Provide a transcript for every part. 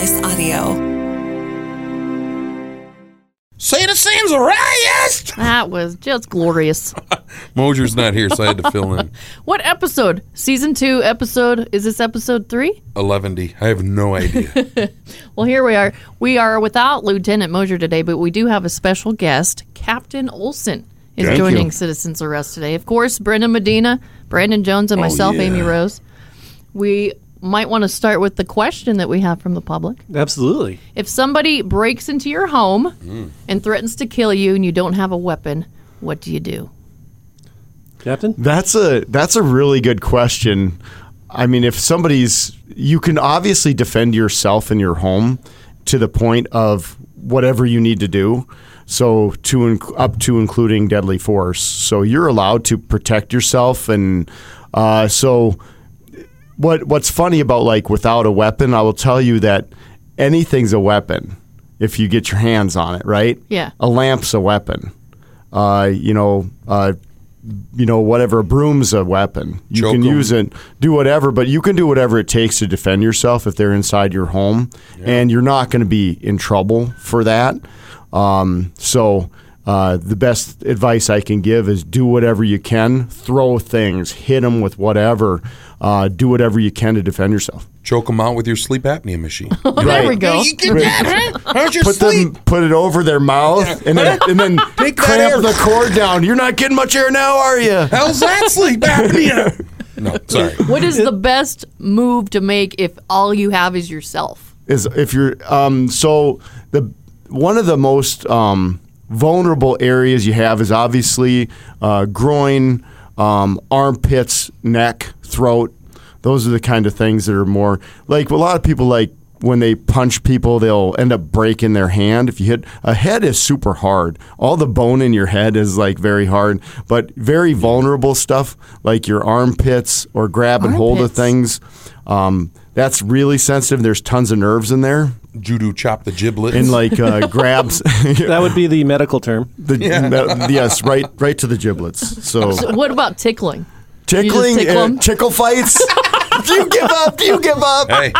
Slice Audio. Say the Sam's Riot! That was just glorious. Mosier's not here, so I had to fill in. What episode? Season two episode? Is this episode three? 11 I have no idea. Well, here we are. We are without Lieutenant Mosier today, but we do have a special guest. Captain Olson is Thank joining you. Citizens Arrest today. Of course, Brendan Medina, Brandon Jones, and oh, myself, Oh, yeah. Amy Rose. We might want to start with the question that we have from the public. Absolutely. If somebody breaks into your home Mm. and threatens to kill you and you don't have a weapon, what do you do? Captain? That's a that's a really good question. I mean, if somebody's you can obviously defend yourself and your home to the point of whatever you need to do. So to inc- up to including deadly force. So you're allowed to protect yourself and uh, so what what's funny about like without a weapon, I will tell you that anything's a weapon if you get your hands on it, right? Yeah. A lamp's a weapon. Uh, you know, uh, you know, whatever, a broom's a weapon. You Choke can 'em. use it, do whatever, but you can do whatever it takes to defend yourself if they're inside your home, and you're not going to be in trouble for that. Um, so. Uh, the best advice I can give is do whatever you can, throw things, hit them with whatever, uh, do whatever you can to defend yourself. Choke them out with your sleep apnea machine. There we go. You can that, huh? How's your put sleep? them put it over their mouth and then and then Take clamp the cord down. You're not getting much air now, are you? How's that sleep apnea? No, sorry. What is the best move to make if all you have is yourself? Is if you're um so the one of the most um vulnerable areas you have is obviously uh, groin, um, armpits, neck, throat. Those are the kind of things that are more like a lot of people like when they punch people, they'll end up breaking their hand. If you hit a head is super hard. All the bone in your head is like very hard, but very vulnerable stuff like your armpits or grab and hold of things. Um, that's really sensitive. There's tons of nerves in there, Judo chop the giblets. and like uh, grabs. That would be the medical term. the, no, yes, right, right to the giblets. So So what about tickling? tickling, tickle 'em? and tickle fights. do you give up? Do you give up? hey,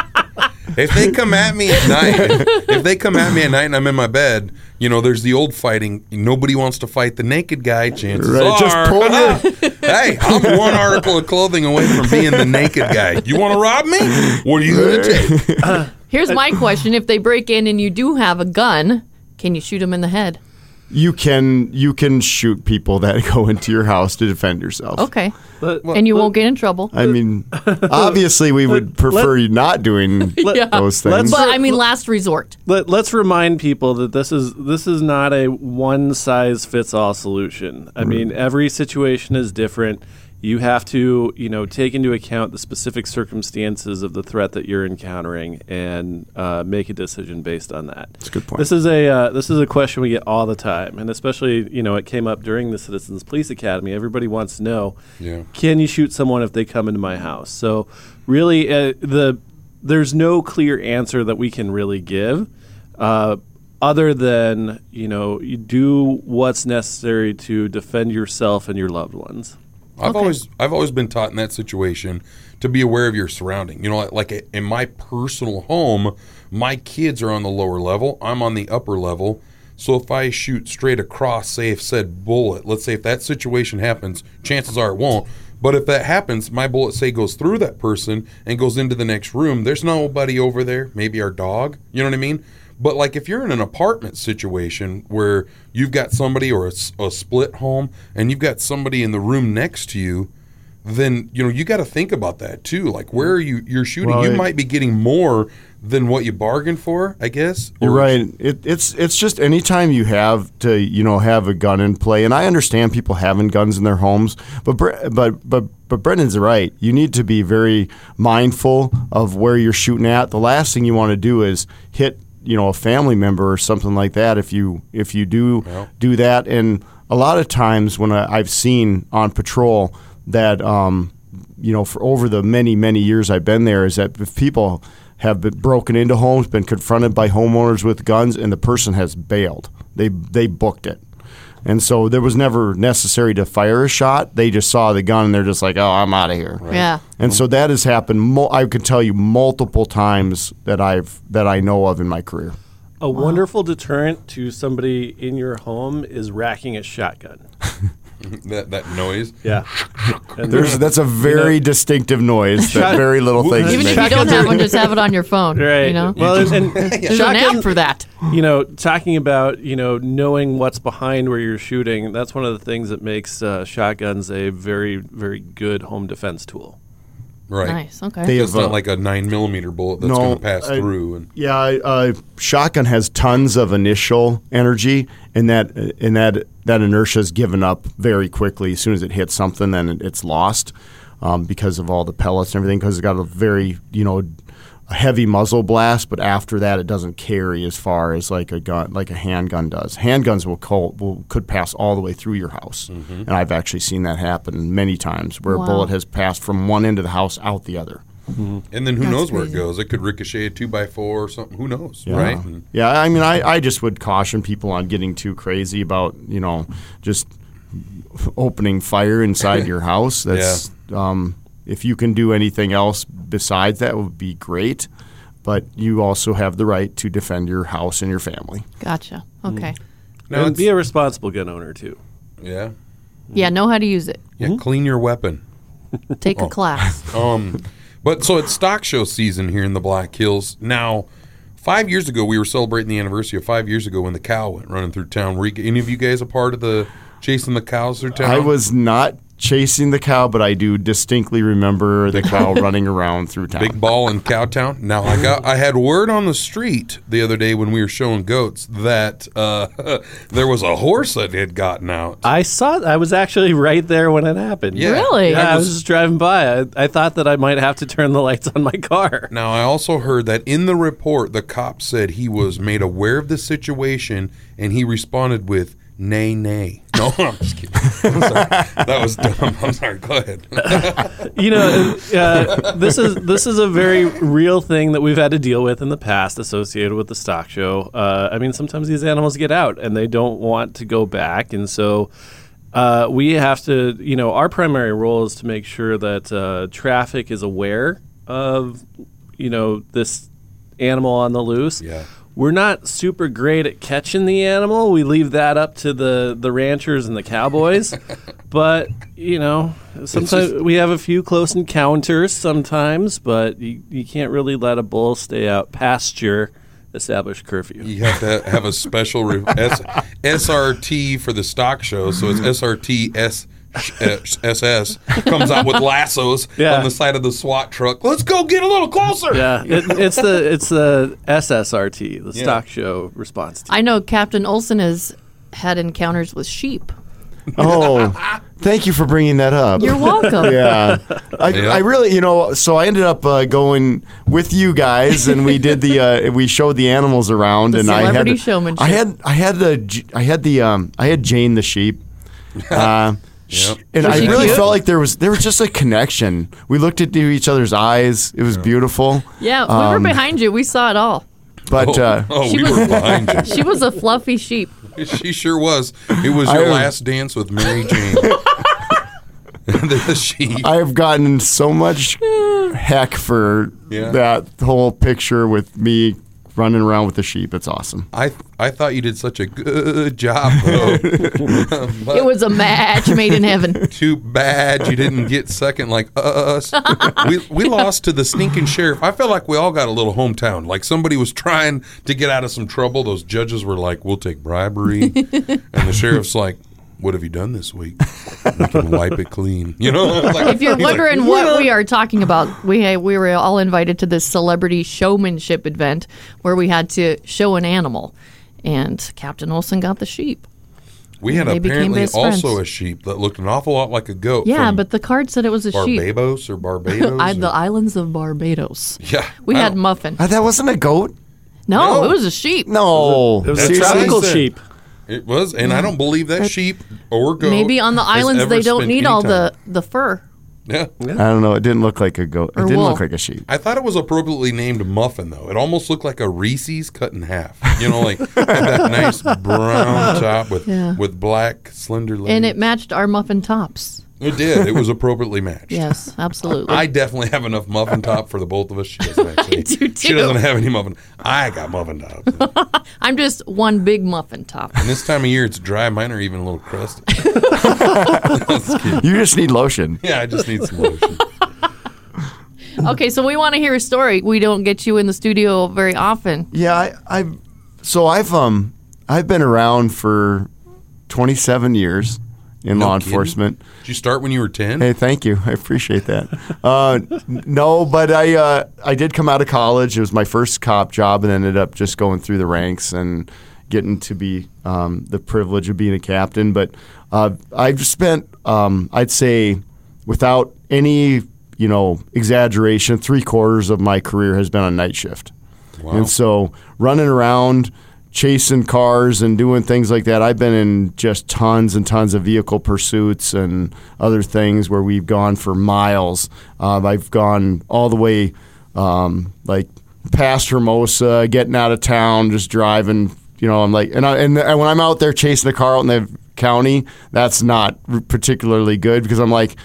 if they come at me at night, if they come at me at night and I'm in my bed, you know, there's the old fighting. Nobody wants to fight the naked guy. Chances Right, are, just pull your- hey, I'm one article of clothing away from being the naked guy. You want to rob me? What are you going to take? Here's uh, my question: If they break in and you do have a gun, can you shoot them in the head? You can you can shoot people that go into your house to defend yourself. Okay, Let, and you won't get in trouble. I mean, obviously, we would prefer you not doing those things. But I mean, last resort. let, us remind people that this is this is not a one size fits all solution. I mm. mean, every situation is different. You have to, you know, take into account the specific circumstances of the threat that you're encountering and uh, make a decision based on that. That's a good point. This is a uh, this is a question we get all the time, and especially, you know, it came up during the Citizens Police Academy. Everybody wants to know, Yeah. can you shoot someone if they come into my house? So, really, uh, the there's no clear answer that we can really give, uh, other than you know you do what's necessary to defend yourself and your loved ones. I've Okay. always I've always been taught in that situation to be aware of your surrounding. You know, like, like in my personal home, my kids are on the lower level. I'm on the upper level. So if I shoot straight across, say if said bullet, let's say if that situation happens, chances are it won't. But if that happens, my bullet say goes through that person and goes into the next room. There's nobody over there. Maybe our dog. You know what I mean? But like if you're in an apartment situation where you've got somebody or a split home and you've got somebody in the room next to you, then you know you got to think about that too. Like where are you you're shooting? Well, you it- might be getting more than what you bargained for, I guess. You're right. It, it's it's just anytime you have to you know have a gun in play, and I understand people having guns in their homes, but but but but Brendan's right. You need to be very mindful of where you're shooting at. The last thing you want to do is hit you know a family member or something like that. If you if you do Yeah. do that, and a lot of times when I, I've seen on patrol that um, you know for over the many many years I've been there is that if people have been broken into homes, been confronted by homeowners with guns, and the person has bailed. They they booked it. And so there was never necessary to fire a shot. They just saw the gun and they're just like, "Oh, I'm out of here." Yeah. And so that has happened. Mul- I could tell you multiple times that I've that I know of in my career. A wonderful deterrent to somebody in your home is racking a shotgun. That that noise. Yeah. There's that's a very distinctive noise that very little things Even if you don't have one, just have it on your phone. right. You know, Well, and, and there's an shotgun- app for that. you know, talking about you know knowing what's behind where you're shooting. That's one of the things that makes uh, shotguns a very very good home defense tool. Right. Nice. Okay. They It's have, not uh, like a nine millimeter bullet that's No, going to pass I- through. And Yeah, uh, shotgun has tons of initial energy, and that and that that inertia is given up very quickly. As soon as it hits something, then it, it's lost um, because of all the pellets and everything. Because it's got a very you know a heavy muzzle blast, but after that, it doesn't carry as far as like a gun, like a handgun does. Handguns will, col- will could pass all the way through your house, and I've actually seen that happen many times where Wow. a bullet has passed from one end of the house out the other. and then who That's knows where it goes? It could ricochet a two by four or something. Who knows? Yeah. Right. And Yeah, I mean, I, I just would caution people on getting too crazy about, you know, just opening fire inside your house. That's, um, if you can do anything else besides that, would be great. But you also have the right to defend your house and your family. Gotcha. Okay. now and be a responsible gun owner too. yeah. Yeah. Know how to use it. Yeah. Clean your weapon. Take Oh. a class. Um, but so it's stock show season here in the Black Hills. Now, five years ago, we were celebrating the anniversary of five years ago when the cow went running through town. Were you, any of you guys a part of the chasing the cows through town? I was not chasing the cow, but I do distinctly remember the cow running around through town. Big ball in Cowtown. Now I got I had word on the street the other day when we were showing goats that uh, there was a horse that had gotten out. I saw. I was actually right there when it happened. Yeah. Really? Yeah, I I was was- just driving by. I, I thought that I might have to turn the lights on my car. Now I also heard that in the report the cop said he was made aware of the situation and he responded with nay nay. No, I'm just kidding. I'm. That was dumb. I'm sorry. Go ahead. you know, uh, this is this is a very real thing that we've had to deal with in the past associated with the stock show. Uh, I mean, sometimes these animals get out and they don't want to go back, and so uh, we have to. You know, our primary role is to make sure that uh, traffic is aware of you know this animal on the loose. Yeah. We're not super great at catching the animal. We leave that up to the, the ranchers and the cowboys. but, you know, sometimes just- we have a few close encounters sometimes, but you, you can't really let a bull stay out past your established curfew. You have to have a special re- S- SRT for the stock show, so it's SRT S. uh, SS comes out with lassos Yeah. on the side of the SWAT truck. Let's go get a little closer. Yeah, it, it's the it's the SSRT, the stock show response team. I know Captain Olson has had encounters with sheep. Oh, thank you for bringing that up. You're welcome. yeah. I, Yeah. I really, you know, so I ended up uh, going with you guys, and we did the, uh, we showed the animals around, The and I had, showmanship. I had, I had the, J- I had the, um, I had Jane the sheep, uh, Yep. and Was I really cute? felt like there was, there was just a connection. We looked into each other's eyes. It was beautiful. Yeah, we Um, were behind you. We saw it all. But Oh, uh, oh, She we was- were behind you. She was a fluffy sheep. She sure was. It was your I- last dance with Mary Jane. the sheep. I have gotten so much heck for Yeah. that whole picture with me running around with the sheep. It's awesome. I I thought you did such a good job, though. It was a match made in heaven. Too bad you didn't get second like us. We, we lost to the stinking sheriff. I felt like we all got a little hometown. Like somebody was trying to get out of some trouble. Those judges were like, "We'll take bribery," and the sheriff's like, "What have you done this week? We can wipe it clean." You know. Like- If you're he's like, wondering what we are talking about, we we were all invited to this celebrity showmanship event where we had to show an animal, and Captain Olson got the sheep. we had They became apparently also friends. a sheep that looked an awful lot like a goat. Yeah, but the card said it was a sheep. Barbados or Barbados. I, or- the islands of Barbados. yeah, We I had don't- Muffin. Uh, that wasn't a goat. No, No. it was a sheep. No, It was a That's Seriously? tropical what sheep. It was, and I don't believe that sheep or goat. Maybe on the islands they don't need all time. the, the fur. Yeah. I don't know. It didn't look like a goat. It didn't wool. look like a sheep. I thought it was appropriately named muffin though. It almost looked like a Reese's cut in half. You know, like that nice brown top with Yeah. with black slender legs. And it matched our muffin tops. It did. It was appropriately matched. Yes, absolutely. I definitely have enough muffin top for the both of us. She doesn't actually. do She doesn't have any muffin. I got muffin top. I'm just one big muffin top. and this time of year, it's dry. Mine are even a little crusty. You just need lotion. yeah, I just need some lotion. Okay, so we want to hear a story. We don't get you in the studio very often. Yeah, I, I've so I've um I've been around for 27 years in No law kidding? enforcement. Did you start when you were ten? Hey, thank you. I appreciate that. Uh, no, but I uh, I did come out of college. It was my first cop job, and ended up just going through the ranks and getting to be um, the privilege of being a captain. But uh, I've spent, um, I'd say, without any you know exaggeration, three quarters of my career has been on night shift. Wow. And so running around, chasing cars and doing things like that, I've been in just tons and tons of vehicle pursuits and other things where we've gone for miles. Um, I've gone all the way um, like past Hermosa, getting out of town, just driving. You know, I'm like, and, I, and and when I'm out there chasing a car out in the county, that's not particularly good because I'm like,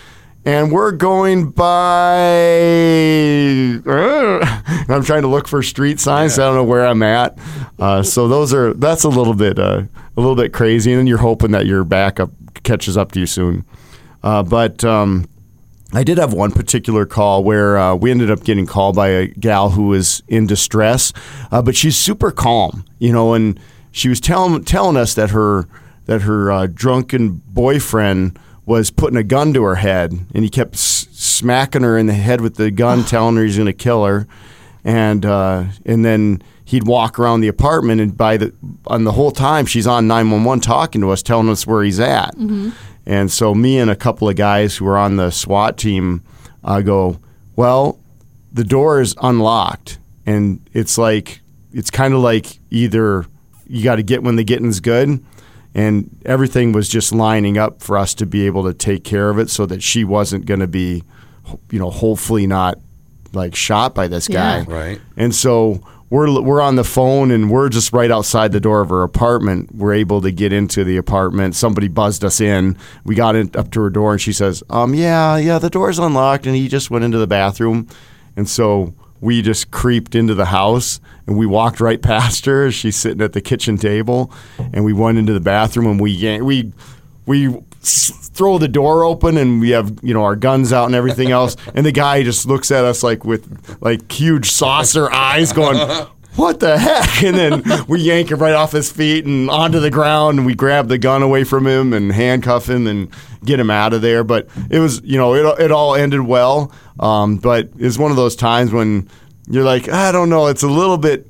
and we're going by. and I'm trying to look for street signs. so I don't know where I'm at. Uh, so those are that's a little bit uh, a little bit crazy, and then you're hoping that your backup catches up to you soon. Uh, but um, I did have one particular call where uh, we ended up getting called by a gal who was in distress, uh, but she's super calm, you know, and she was telling telling us that her that her uh, drunken boyfriend was putting a gun to her head, and he kept s- smacking her in the head with the gun, telling her he's going to kill her, and uh, and then he'd walk around the apartment, and by the on the whole time she's on nine one one talking to us, telling us where he's at. And so me and a couple of guys who were on the SWAT team uh, go, well, the door is unlocked, and it's like it's kind of like either you got to get when the getting's good, and everything was just lining up for us to be able to take care of it, so that she wasn't going to be, you know, hopefully not like shot by this guy. Yeah. Right. And so we're we're on the phone and we're just right outside the door of her apartment. We're able to get into the apartment. Somebody buzzed us in. We got in, up to her door and she says, "Um, yeah, yeah, the door's unlocked." And he just went into the bathroom, and so we just creeped into the house and we walked right past her. She's sitting at the kitchen table, and we went into the bathroom and we we we throw the door open and we have you know our guns out and everything else. And the guy just looks at us like with like huge saucer eyes going what the heck? And then we yank him right off his feet and onto the ground and we grab the gun away from him and handcuff him and get him out of there. But it was you know it, it all ended well um, but it's one of those times when you're like i don't know it's a little bit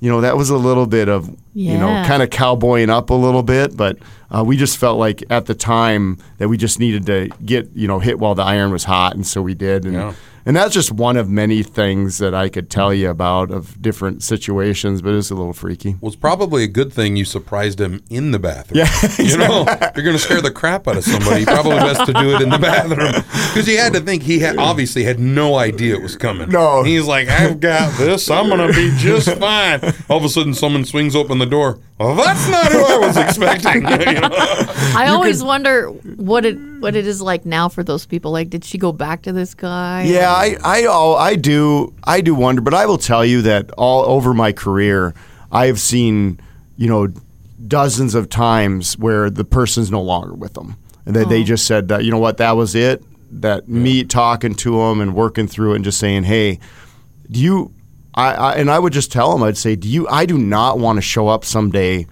you know that was a little bit of you know kind of cowboying up a little bit but uh, we just felt like at the time that we just needed to get you know hit while the iron was hot and so we did and Yeah. And that's just one of many things that I could tell you about of different situations but it's a little freaky Well, it's probably a good thing you surprised him in the bathroom. Yeah, You know, you're going to scare the crap out of somebody. Probably best to do it in the bathroom because he had to think he had obviously had no idea it was coming. No. he's like, I've got this. I'm going to be just fine. All of a sudden, someone swings open the door. Well, that's not who I was expecting. You know? I always wonder what it what it is like now for those people. Like, did she go back to this guy? Yeah, I, I, oh, I do, I do wonder, but I will tell you that all over my career, I have seen, you know, dozens of times where the person's no longer with them, and that they oh. just said that, you know what, that was it. That me talking to them and working through it and just saying, hey, do you, I, I, and I would just tell them, I'd say, do you, I do not want to show up someday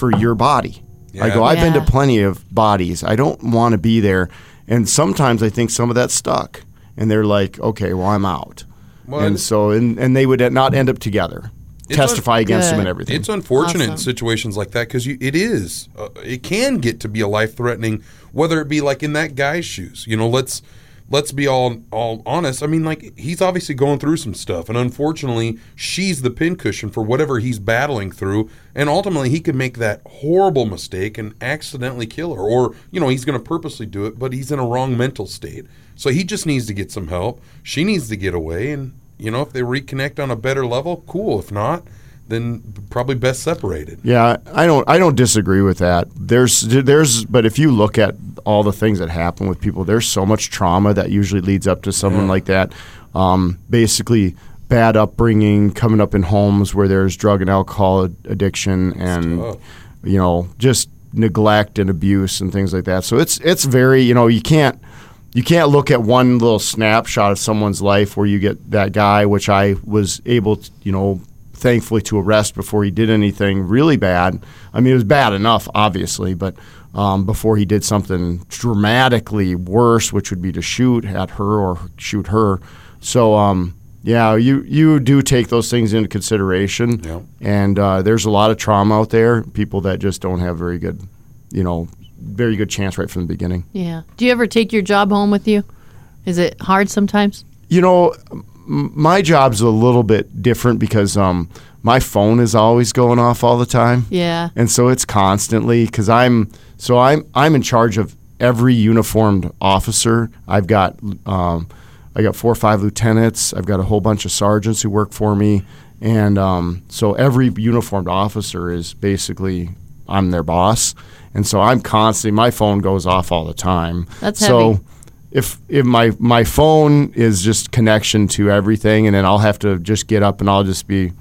for your body. I go, I've been to plenty of bodies. I don't want to be there. And sometimes I think some of that stuck. And they're like, okay, well, I'm out. Well, and so, and, and they would not end up together, testify un- against them and everything. It's unfortunate in Awesome. situations like that because it is. Uh, it can get to be a life threatening, whether it be like in that guy's shoes. You know, let's let's be all all honest. I mean, like he's obviously going through some stuff, and unfortunately, she's the pincushion for whatever he's battling through. And ultimately, he could make that horrible mistake and accidentally kill her, or you know, he's going to purposely do it, but he's in a wrong mental state. So he just needs to get some help. She needs to get away, and you know, if they reconnect on a better level, cool. If not, then probably best separated. Yeah, I don't I don't disagree with that. There's there's but if you look at all the things that happen with people, there's so much trauma that usually leads up to someone Yeah. like that. Um, basically, bad upbringing, coming up in homes where there's drug and alcohol ad- addiction, and you know just neglect and abuse and things like that. So it's it's very you know you can't you can't look at one little snapshot of someone's life where you get that guy, which I was able to, you know, thankfully to arrest before he did anything really bad. I mean, it was bad enough, obviously, but um, before he did something dramatically worse, which would be to shoot at her or shoot her. So, um, yeah, you you do take those things into consideration, Yeah. and uh, there's a lot of trauma out there. People that just don't have very good, you know, very good chance right from the beginning. Yeah. Do you ever take your job home with you? Is it hard sometimes? You know, m- my job's a little bit different because um, my phone is always going off all the time, Yeah. and so it's constantly because I'm so I'm I'm in charge of every uniformed officer. I've got um, I got four or five lieutenants. I've got a whole bunch of sergeants who work for me, and um, so every uniformed officer is basically I'm their boss, and so I'm constantly my phone goes off all the time. That's so. heavy. If if my my phone is just connection to everything, and then I'll have to just get up and I'll just be,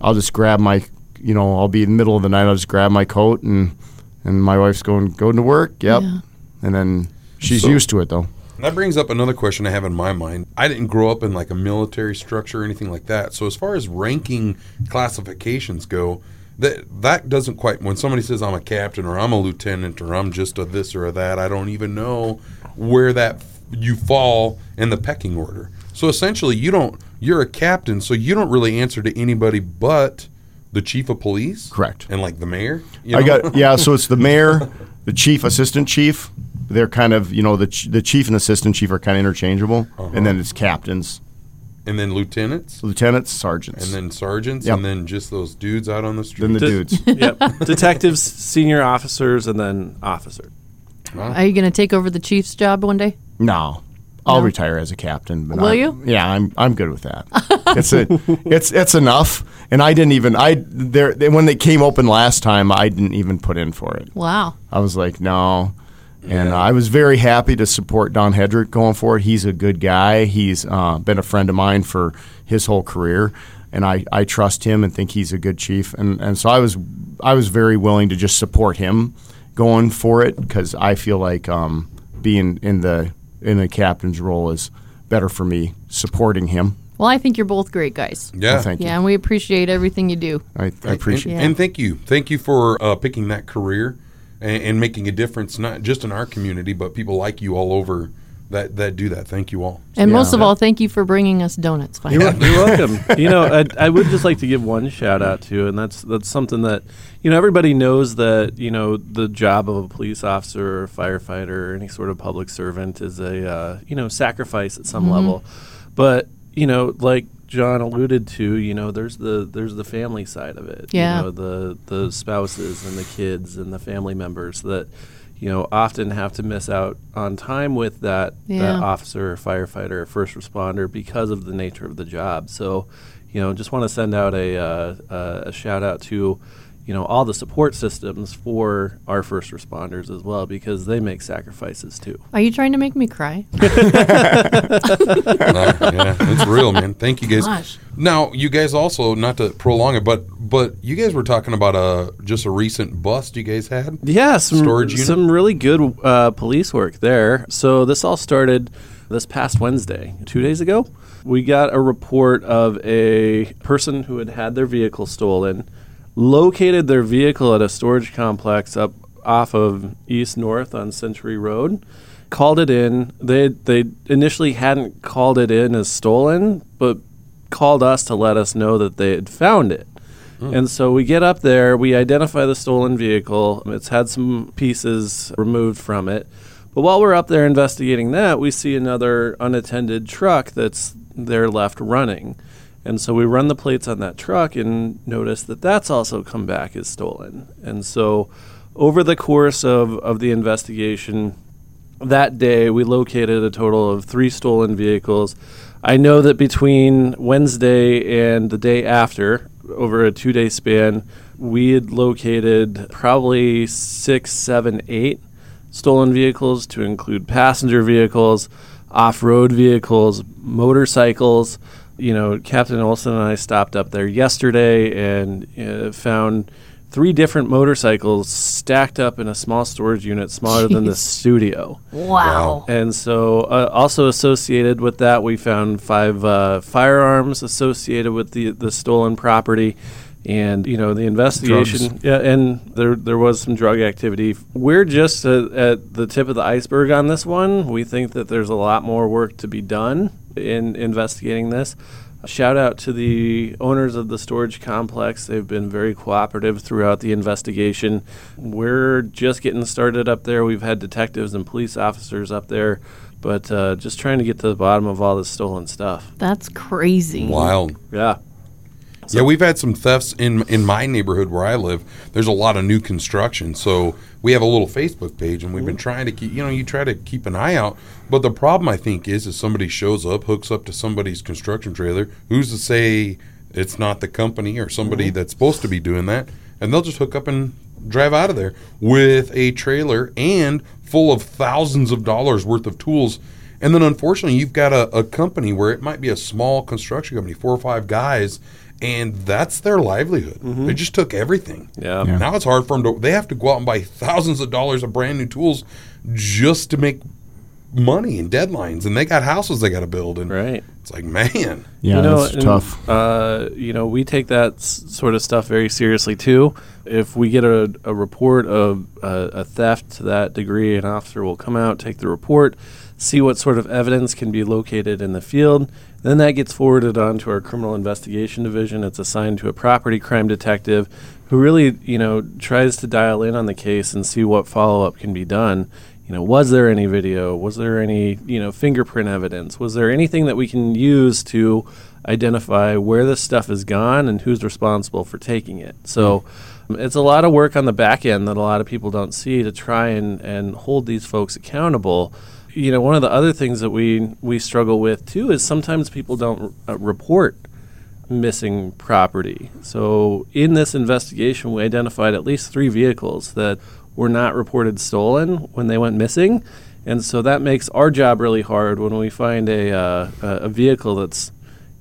I'll just grab my, you know, I'll be in the middle of the night. I'll just grab my coat and and my wife's going going to work. Yep, Yeah. and then she's So- used to it though. That brings up another question I have in my mind. I didn't grow up in like a military structure or anything like that. So as far as ranking classifications go, that that doesn't quite when somebody says I'm a captain or I'm a lieutenant or I'm just a this or a that, I don't even know where that you fall in the pecking order. So essentially you don't you're a captain, so you don't really answer to anybody but the chief of police. Correct. And like the mayor. you I got yeah. So it's the mayor, the chief, assistant chief. They're kind of you know the ch- the chief and assistant chief are kind of interchangeable, uh-huh. and then it's captains, and then lieutenants. lieutenants, sergeants, And then sergeants, Yep. and then just those dudes out on the street. then the De- dudes. yep. Detectives, senior officers, and then officer. Are you going to take over the chief's job one day? No, I'll No? retire as a captain. But Will I- you? Yeah, I'm I'm good with that. it's a, it's it's enough. And I didn't even I there they- when they came open last time, I didn't even put in for it. Wow. I was like, no. And Yeah. I was very happy to support Don Hedrick going forward. He's a good guy. He's uh, been a friend of mine for his whole career, and I, I trust him and think he's a good chief. And, and so I was I was very willing to just support him going for it because I feel like um, being in the in a captain's role is better for me supporting him. Well, I think you're both great guys. yeah. Well, thank Yeah, and we appreciate everything you do. I, I appreciate. and, it. and thank you, thank you for uh, picking that career and, and making a difference, not just in our community, but people like you all over that that do that. Thank you all. And Yeah. most of all, thank you for bringing us donuts. Finally. You're, you're welcome. You know, I, I would just like to give one shout out to, and that's that's something that you know everybody knows that you know the job of a police officer or firefighter or any sort of public servant is a uh, you know sacrifice at some level, but you know like John alluded to, you know there's the there's the family side of it. Yeah. You know, the the spouses and the kids and the family members that you know often have to miss out on time with that Yeah. that officer or firefighter or first responder because of the nature of the job. So, you know, just want to send out a, uh, uh, a shout out to, you know, all the support systems for our first responders as well because they make sacrifices too. Are you trying to make me cry? Uh, yeah, it's real, man. Thank you guys. Gosh. Now, you guys also not to prolong it, but but you guys were talking about a just a recent bust you guys had. Yeah, some Storage unit? some really good uh, police work there. So this all started this past Wednesday, two days ago. We got a report of a person who had had their vehicle stolen, located their vehicle at a storage complex up off of East North on Century Road. Called it in. They they initially hadn't called it in as stolen, but called us to let us know that they had found it. Hmm. And so we get up there, we identify the stolen vehicle. It's had some pieces removed from it, But while we're up there investigating that, we see another unattended truck that's there left running. And so we run the plates on that truck and notice that that's also come back as stolen. And so over the course of, of the investigation, that day we located a total of three stolen vehicles. I know that between Wednesday and the day after, over a two day span, we had located probably six, seven, eight stolen vehicles to include passenger vehicles, off road vehicles, motorcycles. You know, Captain Olson and I stopped up there yesterday and uh, found three different motorcycles stacked up in a small storage unit smaller than the studio. Wow. And so, uh, also associated with that, we found five uh, firearms associated with the the stolen property, and you know the investigation. Yeah, and there there was some drug activity. We're just at, at the tip of the iceberg on this one. We think that there's a lot more work to be done in investigating this. Shout out to the owners of the storage complex. They've been very cooperative throughout the investigation. We're just getting started up there. We've had detectives and police officers up there, but uh, just trying to get to the bottom of all this stolen stuff. That's crazy. Wild. Yeah. Yeah, we've had some thefts in in my neighborhood where I live. There's a lot of new construction, so we have a little Facebook page, and we've been mm-hmm. trying to keep. You know, you try to keep an eye out, but the problem I think is, is somebody shows up, hooks up to somebody's construction trailer. Who's to say it's not the company or somebody mm-hmm. that's supposed to be doing that? And they'll just hook up and drive out of there with a trailer and full of thousands of dollars worth of tools. And then unfortunately, you've got a, a company where it might be a small construction company, four or five guys, and that's their livelihood. They just took everything. Yeah. Yeah. Now it's hard for them to. They have to go out and buy thousands of dollars of brand new tools just to make money and deadlines, and they got houses they got to build. And Right. it's like, man, Yeah, you know, that's and, tough. Uh, you know, we take that s- sort of stuff very seriously too. If we get a, a report of uh, a theft to that degree, an officer will come out, take the report, see what sort of evidence can be located in the field. Then that gets forwarded on to our criminal investigation division. It's assigned to a property crime detective who really, you know, tries to dial in on the case and see what follow up can be done. You know, was there any video? Was there any, you know, fingerprint evidence? Was there anything that we can use to identify where this stuff is gone and who's responsible for taking it? So um, it's a lot of work on the back end that a lot of people don't see to try and, and hold these folks accountable. You know, one of the other things that we we struggle with too is sometimes people don't uh, report missing property. So in this investigation, we identified at least three vehicles that were not reported stolen when they went missing, and so that makes our job really hard when we find a uh, a a vehicle that's,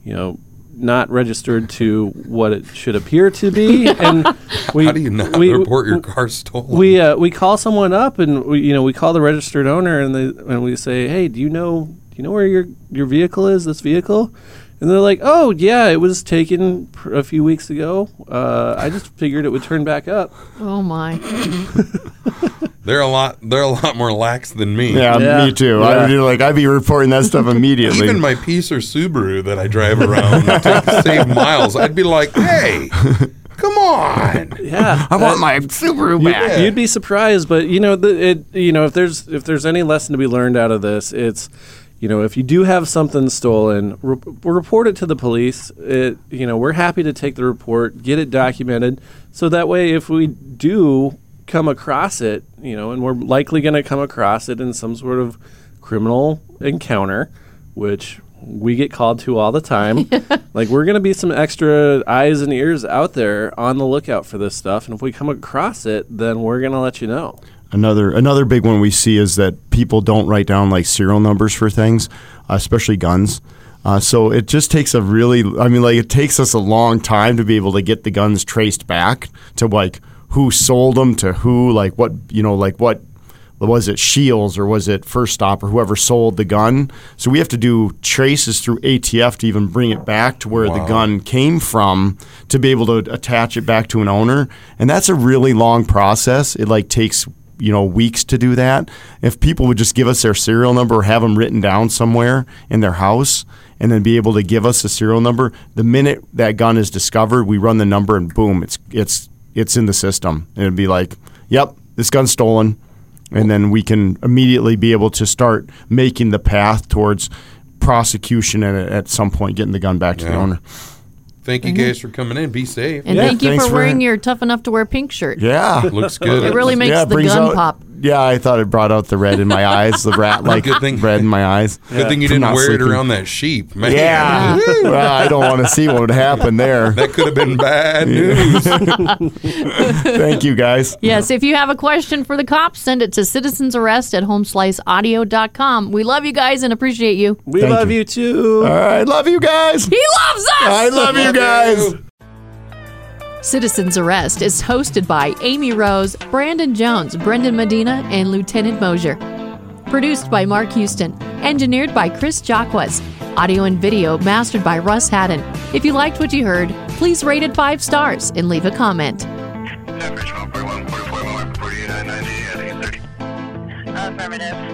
you know. Not registered to what it should appear to be, and we how do you not we- report your car stolen? we uh, we call someone up and we you know we call the registered owner and they and we say hey do you know do you know where your your vehicle is this vehicle and they're like oh yeah it was taken pr- a few weeks ago uh, I just figured it would turn back up Oh my. they're a lot. They're a lot more lax than me. Yeah, Yeah. me too. Yeah. I'd be like, I'd be reporting that stuff immediately. Even my piece or Subaru that I drive around to save miles, I'd be like, "Hey, come on!" yeah I want my Subaru back. Yeah. You'd be surprised, but you know, the, it. You know, if there's if there's any lesson to be learned out of this, it's, you know, if you do have something stolen, re- report it to the police. It, you know, we're happy to take the report, get it documented, so that way, if we do come across it, you know, and we're likely going to come across it in some sort of criminal encounter, which we get called to all the time. like we're going to be some extra eyes and ears out there on the lookout for this stuff, and if we come across it, then we're going to let you know. Another another big one we see is that people don't write down like serial numbers for things, especially guns. Uh, so it just takes a really, I mean, like it takes us a long time to be able to get the guns traced back to like who sold them to who, like what you know, like what was it Shields or was it First Stop or whoever sold the gun? So we have to do traces through ATF to even bring it back to where the gun came from to be able to attach it back to an owner, and that's a really long process. It like takes you know weeks to do that. If people would just give us their serial number or have them written down somewhere in their house. And then be able to give us a serial number. The minute that gun is discovered, we run the number and boom, it's it's it's in the system. And it'd be like, "Yep, this gun's stolen and then we can immediately be able to start making the path towards prosecution and at some point getting the gun back to the owner. Thank you mm-hmm. guys for coming in. Be safe. And Yeah, thank you thanks for for- wearing your tough enough to wear pink shirt. Yeah. Looks good. It really makes yeah, it the gun out- pop. Yeah, I thought it brought out the red in my eyes, the rat like Good thing- red in my eyes. Good thing you From didn't not wear it sleeping. around that sheep, man. Yeah. well, I don't want to see what would happen there. That could have been bad news. Thank you, guys. Yes, if you have a question for the cops, send it to citizensarrest at homesliceaudio.com. We love you guys and appreciate you. We Thank love you. you, too. All right, love you guys. He loves us! I love you guys. Citizens Arrest is hosted by Amy Rose, Brandon Jones, Brendan Medina, and Lieutenant Mosier. Produced by Mark Houston. Engineered by Chris Jacquez. Audio and video mastered by Russ Haddon. If you liked what you heard, please rate it five stars and leave a comment. Average 141, 44, 48, 90, 830. Affirmative.